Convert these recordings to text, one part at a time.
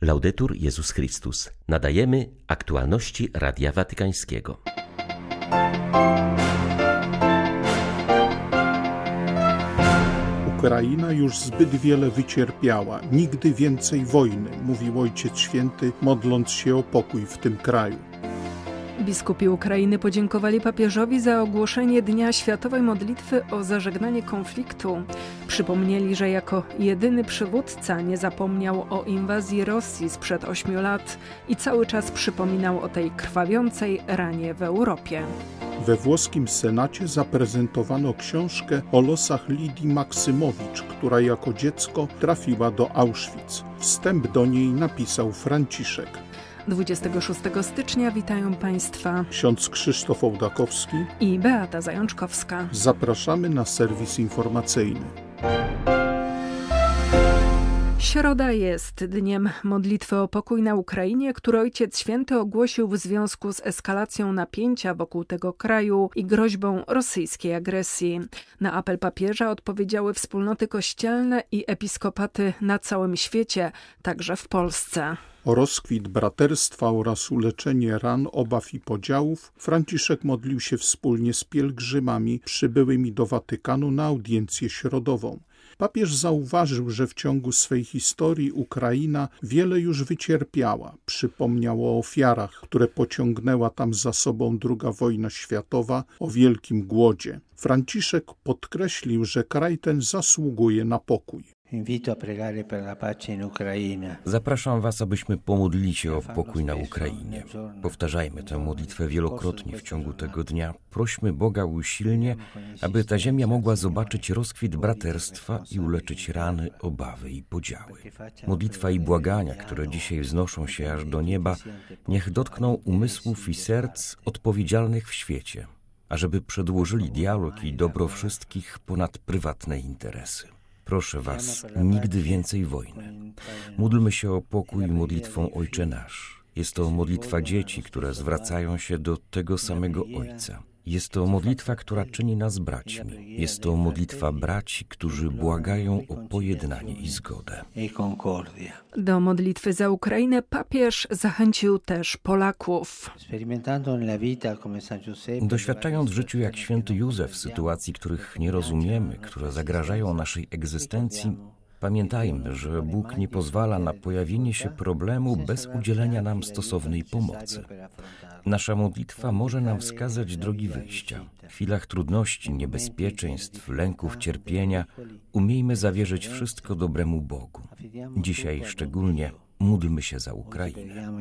Laudetur Jezus Chrystus. Nadajemy aktualności Radia Watykańskiego. Ukraina już zbyt wiele wycierpiała. Nigdy więcej wojny, mówił Ojciec Święty, modląc się o pokój w tym kraju. Biskupi Ukrainy podziękowali papieżowi za ogłoszenie Dnia Światowej Modlitwy o zażegnanie konfliktu. Przypomnieli, że jako jedyny przywódca nie zapomniał o inwazji Rosji sprzed ośmiu lat i cały czas przypominał o tej krwawiącej ranie w Europie. We włoskim Senacie zaprezentowano książkę o losach Lidii Maksymowicz, która jako dziecko trafiła do Auschwitz. Wstęp do niej napisał Franciszek. 26 stycznia witają Państwa Ksiądz Krzysztof Ołdakowski. i Beata Zajączkowska. Zapraszamy na serwis informacyjny. Środa jest dniem modlitwy o pokój na Ukrainie, który Ojciec Święty ogłosił w związku z eskalacją napięcia wokół tego kraju i groźbą rosyjskiej agresji. Na apel papieża odpowiedziały wspólnoty kościelne i episkopaty na całym świecie, także w Polsce. O rozkwit braterstwa oraz uleczenie ran, obaw i podziałów Franciszek modlił się wspólnie z pielgrzymami przybyłymi do Watykanu na audiencję środową. Papież zauważył, że w ciągu swej historii Ukraina wiele już wycierpiała. Przypomniał o ofiarach, które pociągnęła tam za sobą II wojna światowa, o wielkim głodzie. Franciszek podkreślił, że kraj ten zasługuje na pokój. Zapraszam Was, abyśmy pomodlili się o pokój na Ukrainie. Powtarzajmy tę modlitwę wielokrotnie w ciągu tego dnia. Prośmy Boga usilnie, aby ta ziemia mogła zobaczyć rozkwit braterstwa i uleczyć rany, obawy i podziały. Modlitwa i błagania, które dzisiaj wznoszą się aż do nieba, niech dotkną umysłów i serc odpowiedzialnych w świecie, ażeby przedłożyli dialog i dobro wszystkich ponad prywatne interesy. Proszę Was, nigdy więcej wojny. Módlmy się o pokój modlitwą Ojcze Nasz. Jest to modlitwa dzieci, które zwracają się do tego samego Ojca. Jest to modlitwa, która czyni nas braćmi. Jest to modlitwa braci, którzy błagają o pojednanie i zgodę. Do modlitwy za Ukrainę papież zachęcił też Polaków. Doświadczając w życiu jak święty Józef sytuacji, których nie rozumiemy, które zagrażają naszej egzystencji, Pamiętajmy, że Bóg nie pozwala na pojawienie się problemu bez udzielenia nam stosownej pomocy. Nasza modlitwa może nam wskazać drogi wyjścia. W chwilach trudności, niebezpieczeństw, lęków, cierpienia umiejmy zawierzyć wszystko dobremu Bogu. Dzisiaj szczególnie módlmy się za Ukrainę.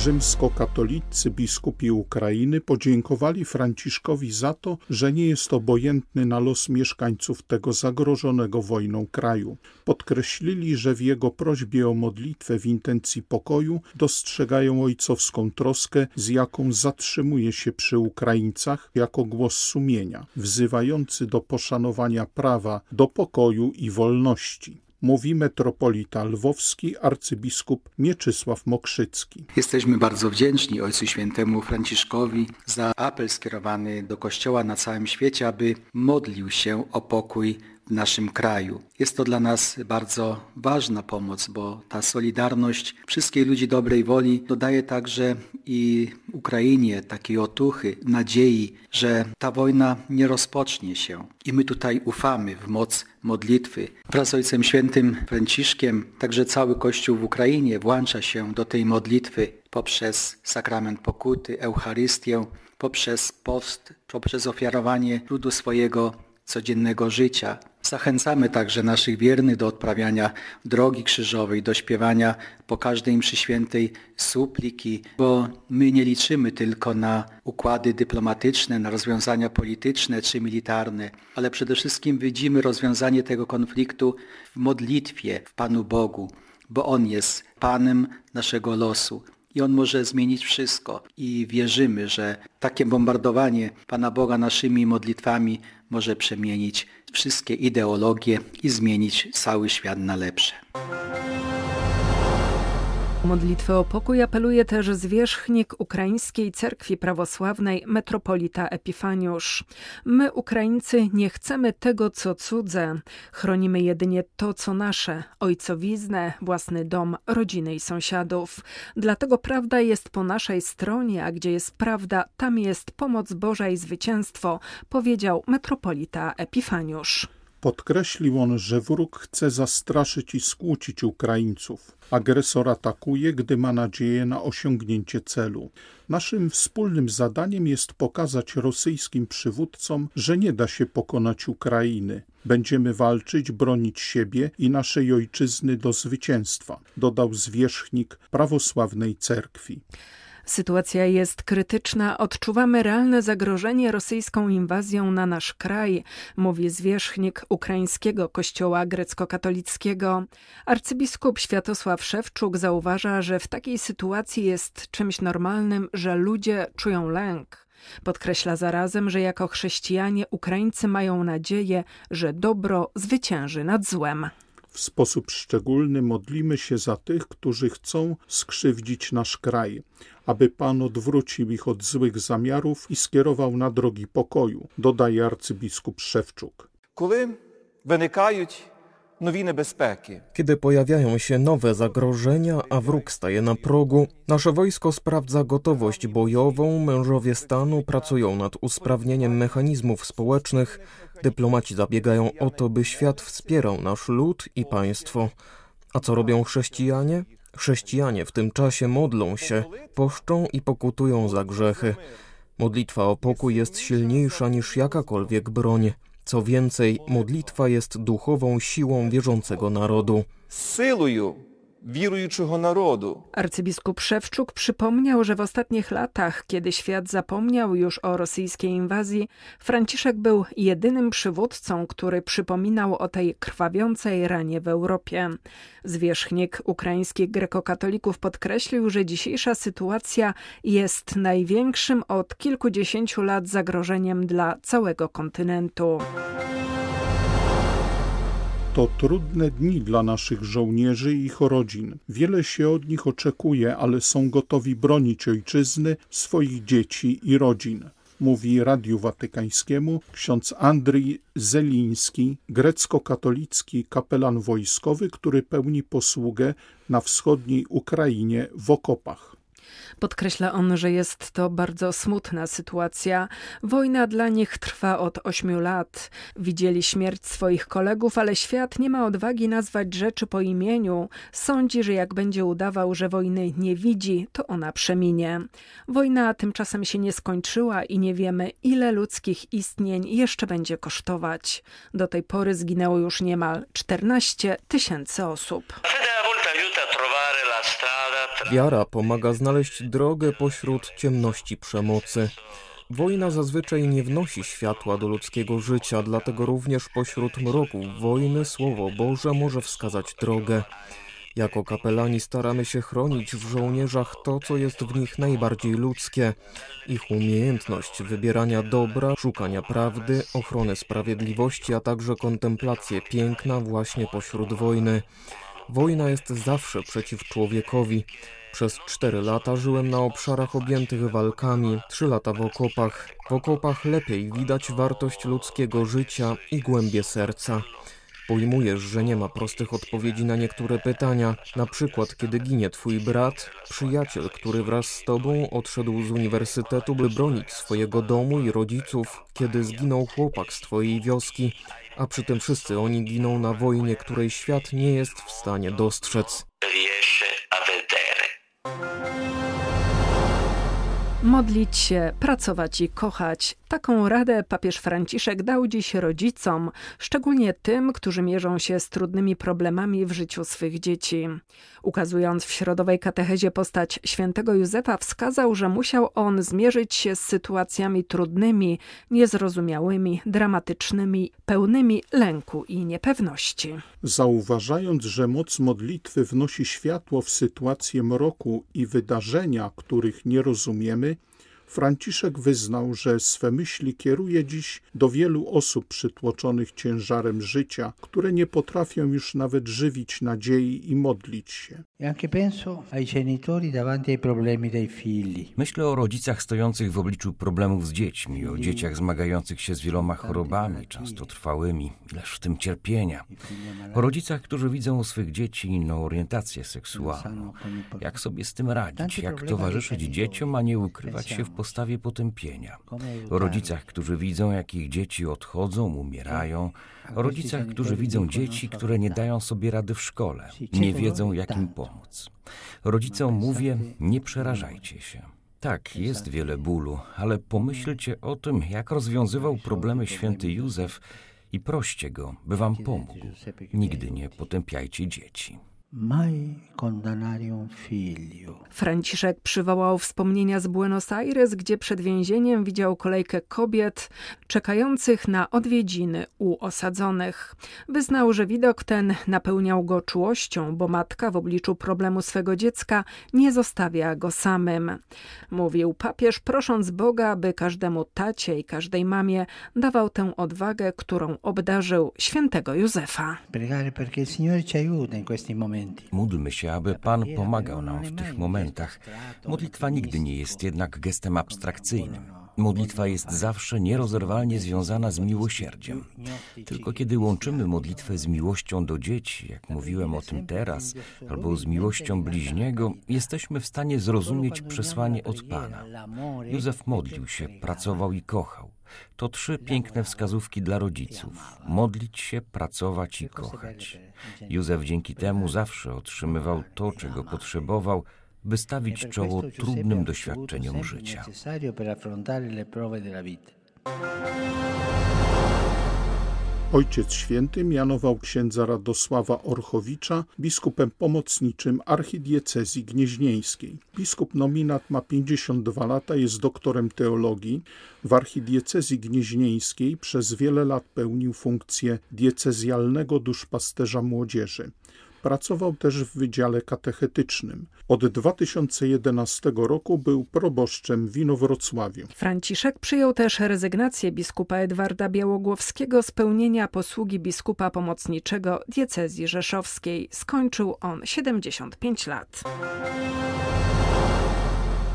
Rzymskokatolicy biskupi Ukrainy podziękowali Franciszkowi za to, że nie jest obojętny na los mieszkańców tego zagrożonego wojną kraju. Podkreślili, że w jego prośbie o modlitwę w intencji pokoju dostrzegają ojcowską troskę, z jaką zatrzymuje się przy Ukraińcach jako głos sumienia, wzywający do poszanowania prawa, do pokoju i wolności mówi metropolita lwowski arcybiskup Mieczysław Mokrzycki. Jesteśmy bardzo wdzięczni Ojcu Świętemu Franciszkowi za apel skierowany do Kościoła na całym świecie, aby modlił się o pokój naszym kraju. Jest to dla nas bardzo ważna pomoc, bo ta solidarność wszystkich ludzi dobrej woli dodaje także i Ukrainie takiej otuchy, nadziei, że ta wojna nie rozpocznie się. I my tutaj ufamy w moc modlitwy. Wraz z Ojcem Świętym Franciszkiem, także cały Kościół w Ukrainie włącza się do tej modlitwy poprzez sakrament pokuty, Eucharystię, poprzez post, poprzez ofiarowanie ludu swojego codziennego życia. Zachęcamy także naszych wiernych do odprawiania drogi krzyżowej, do śpiewania po każdej mszy świętej supliki, bo my nie liczymy tylko na układy dyplomatyczne, na rozwiązania polityczne czy militarne, ale przede wszystkim widzimy rozwiązanie tego konfliktu w modlitwie w Panu Bogu, bo On jest Panem naszego losu i On może zmienić wszystko. I wierzymy, że takie bombardowanie Pana Boga naszymi modlitwami może przemienić wszystkie ideologie i zmienić cały świat na lepsze. Modlitwę o pokój apeluje też zwierzchnik Ukraińskiej Cerkwi Prawosławnej metropolita Epifaniusz. My, Ukraińcy, nie chcemy tego, co cudze. Chronimy jedynie to, co nasze ojcowiznę, własny dom, rodziny i sąsiadów. Dlatego prawda jest po naszej stronie, a gdzie jest prawda, tam jest pomoc Boża i zwycięstwo, powiedział metropolita Epifaniusz. Podkreślił on, że wróg chce zastraszyć i skłócić Ukraińców. Agresor atakuje, gdy ma nadzieję na osiągnięcie celu. Naszym wspólnym zadaniem jest pokazać rosyjskim przywódcom, że nie da się pokonać Ukrainy. Będziemy walczyć, bronić siebie i naszej ojczyzny do zwycięstwa, dodał zwierzchnik prawosławnej cerkwi. Sytuacja jest krytyczna, odczuwamy realne zagrożenie rosyjską inwazją na nasz kraj, mówi zwierzchnik ukraińskiego kościoła grecko-katolickiego. Arcybiskup Światosław Szewczuk zauważa, że w takiej sytuacji jest czymś normalnym, że ludzie czują lęk. Podkreśla zarazem, że jako chrześcijanie Ukraińcy mają nadzieję, że dobro zwycięży nad złem. W sposób szczególny modlimy się za tych, którzy chcą skrzywdzić nasz kraj, aby Pan odwrócił ich od złych zamiarów i skierował na drogi pokoju, dodaje arcybiskup Szewczuk. Kiedy wynikają kiedy pojawiają się nowe zagrożenia, a wróg staje na progu, nasze wojsko sprawdza gotowość bojową, mężowie stanu pracują nad usprawnieniem mechanizmów społecznych, dyplomaci zabiegają o to, by świat wspierał nasz lud i państwo. A co robią chrześcijanie? Chrześcijanie w tym czasie modlą się, poszczą i pokutują za grzechy. Modlitwa o pokój jest silniejsza niż jakakolwiek broń. Co więcej, modlitwa jest duchową siłą wierzącego narodu. силою wierującego narodu. Arcybiskup Szewczuk przypomniał, że w ostatnich latach, kiedy świat zapomniał już o rosyjskiej inwazji, Franciszek był jedynym przywódcą, który przypominał o tej krwawiącej ranie w Europie. Zwierzchnik ukraińskich grekokatolików podkreślił, że dzisiejsza sytuacja jest największym od kilkudziesięciu lat zagrożeniem dla całego kontynentu. To trudne dni dla naszych żołnierzy i ich rodzin. Wiele się od nich oczekuje, ale są gotowi bronić ojczyzny, swoich dzieci i rodzin. Mówi Radiu Watykańskiemu ksiądz Andrii Zeliński, grecko-katolicki kapelan wojskowy, który pełni posługę na wschodniej Ukrainie w okopach. Podkreśla on, że jest to bardzo smutna sytuacja. Wojna dla nich trwa od ośmiu lat. Widzieli śmierć swoich kolegów, ale świat nie ma odwagi nazwać rzeczy po imieniu. Sądzi, że jak będzie udawał, że wojny nie widzi, to ona przeminie. Wojna tymczasem się nie skończyła i nie wiemy, ile ludzkich istnień jeszcze będzie kosztować. Do tej pory zginęło już niemal 14 tysięcy osób. Wiara pomaga znaleźć drogę pośród ciemności przemocy. Wojna zazwyczaj nie wnosi światła do ludzkiego życia, dlatego również pośród mroków wojny Słowo Boże może wskazać drogę. Jako kapelani staramy się chronić w żołnierzach to, co jest w nich najbardziej ludzkie. Ich umiejętność wybierania dobra, szukania prawdy, ochrony sprawiedliwości, a także kontemplację piękna właśnie pośród wojny. Wojna jest zawsze przeciw człowiekowi. Przez cztery lata żyłem na obszarach objętych walkami, trzy lata w okopach. W okopach lepiej widać wartość ludzkiego życia i głębie serca. Pojmujesz, że nie ma prostych odpowiedzi na niektóre pytania, na przykład kiedy ginie twój brat, przyjaciel, który wraz z tobą odszedł z uniwersytetu, by bronić swojego domu i rodziców, kiedy zginął chłopak z twojej wioski, a przy tym wszyscy oni giną na wojnie, której świat nie jest w stanie dostrzec. Modlić się, pracować i kochać. Taką radę papież Franciszek dał dziś rodzicom, szczególnie tym, którzy mierzą się z trudnymi problemami w życiu swych dzieci. Ukazując w środowej katechezie postać świętego Józefa, wskazał, że musiał on zmierzyć się z sytuacjami trudnymi, niezrozumiałymi, dramatycznymi, pełnymi lęku i niepewności. Zauważając, że moc modlitwy wnosi światło w sytuację mroku i wydarzenia, których nie rozumiemy, Franciszek wyznał, że swe myśli kieruje dziś do wielu osób przytłoczonych ciężarem życia, które nie potrafią już nawet żywić nadziei i modlić się. E Myślę o rodzicach stojących w obliczu problemów z dziećmi, o dzieciach zmagających się z wieloma chorobami, często trwałymi, ileż w tym cierpienia. O rodzicach, którzy widzą u swych dzieci inną orientację seksualną. Jak sobie z tym radzić, jak towarzyszyć dzieciom, a nie ukrywać się w postawie potępienia. O rodzicach, którzy widzą, jak ich dzieci odchodzą, umierają. O rodzicach, którzy widzą dzieci, które nie dają sobie rady w szkole, nie wiedzą, jak im pomóc. Rodzicom mówię, nie przerażajcie się. Tak, jest wiele bólu, ale pomyślcie o tym, jak rozwiązywał problemy święty Józef i proście go, by wam pomógł. Nigdy nie potępiajcie dzieci. Franciszek przywołał wspomnienia z Buenos Aires, gdzie przed więzieniem widział kolejkę kobiet czekających na odwiedziny u osadzonych. Wyznał, że widok ten napełniał go czułością, bo matka w obliczu problemu swego dziecka nie zostawia go samym. Mówił papież, prosząc Boga, by każdemu tacie i każdej mamie dawał tę odwagę, którą obdarzył świętego Józefa. Pregare perché il Signore ci aiuta in questi momenti. Módlmy się, aby Pan pomagał nam w tych momentach. Modlitwa nigdy nie jest jednak gestem abstrakcyjnym. Modlitwa jest zawsze nierozerwalnie związana z miłosierdziem. Tylko kiedy łączymy modlitwę z miłością do dzieci, jak mówiłem o tym teraz, albo z miłością bliźniego, jesteśmy w stanie zrozumieć przesłanie od Pana. Józef modlił się, pracował i kochał. To trzy piękne wskazówki dla rodziców: modlić się, pracować i kochać. Józef dzięki temu zawsze otrzymywał to, czego potrzebował, by stawić czoło trudnym doświadczeniom życia. Ojciec Święty mianował księdza Radosława Orchowicza biskupem pomocniczym archidiecezji gnieźnieńskiej. Biskup nominat ma 52 lata, jest doktorem teologii. W archidiecezji gnieźnieńskiej przez wiele lat pełnił funkcję diecezjalnego duszpasterza młodzieży. Pracował też w Wydziale Katechetycznym. Od 2011 roku był proboszczem w Inowrocławiu. Franciszek przyjął też rezygnację biskupa Edwarda Białogłowskiego z pełnienia posługi biskupa pomocniczego diecezji rzeszowskiej. Skończył on 75 lat.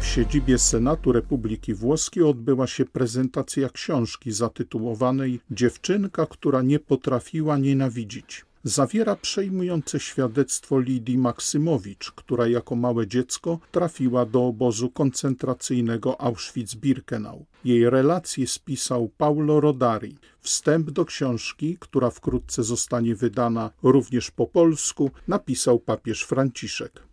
W siedzibie Senatu Republiki Włoskiej odbyła się prezentacja książki zatytułowanej Dziewczynka, która nie potrafiła nienawidzić zawiera przejmujące świadectwo Lidii Maksymowicz, która jako małe dziecko trafiła do obozu koncentracyjnego Auschwitz-Birkenau. Jej relacje spisał Paulo Rodari. Wstęp do książki, która wkrótce zostanie wydana również po polsku, napisał papież Franciszek.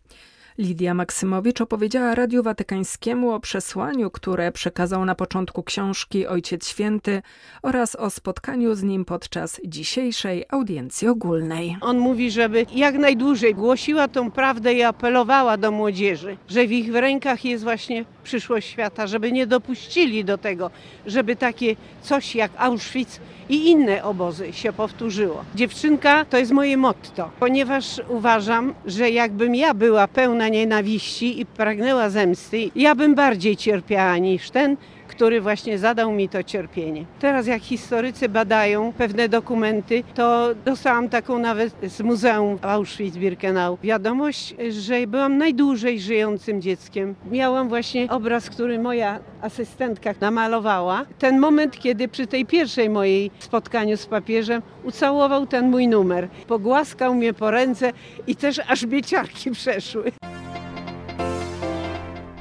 Lidia Maksymowicz opowiedziała Radiu Watykańskiemu o przesłaniu, które przekazał na początku książki Ojciec Święty oraz o spotkaniu z nim podczas dzisiejszej audiencji ogólnej. On mówi, żeby jak najdłużej głosiła tą prawdę i apelowała do młodzieży, że w ich rękach jest właśnie przyszłość świata, żeby nie dopuścili do tego, żeby takie coś jak Auschwitz i inne obozy się powtórzyło. Dziewczynka to jest moje motto, ponieważ uważam, że jakbym ja była nienawiści i pragnęła zemsty, ja bym bardziej cierpiała niż ten, który właśnie zadał mi to cierpienie. Teraz jak historycy badają pewne dokumenty, to dostałam taką nawet z Muzeum Auschwitz-Birkenau wiadomość, że byłam najdłużej żyjącym dzieckiem. Miałam właśnie obraz, który moja asystentka namalowała. Ten moment, kiedy przy tej pierwszej mojej spotkaniu z papieżem ucałował ten mój numer. Pogłaskał mnie po ręce i też aż bieciarki przeszły.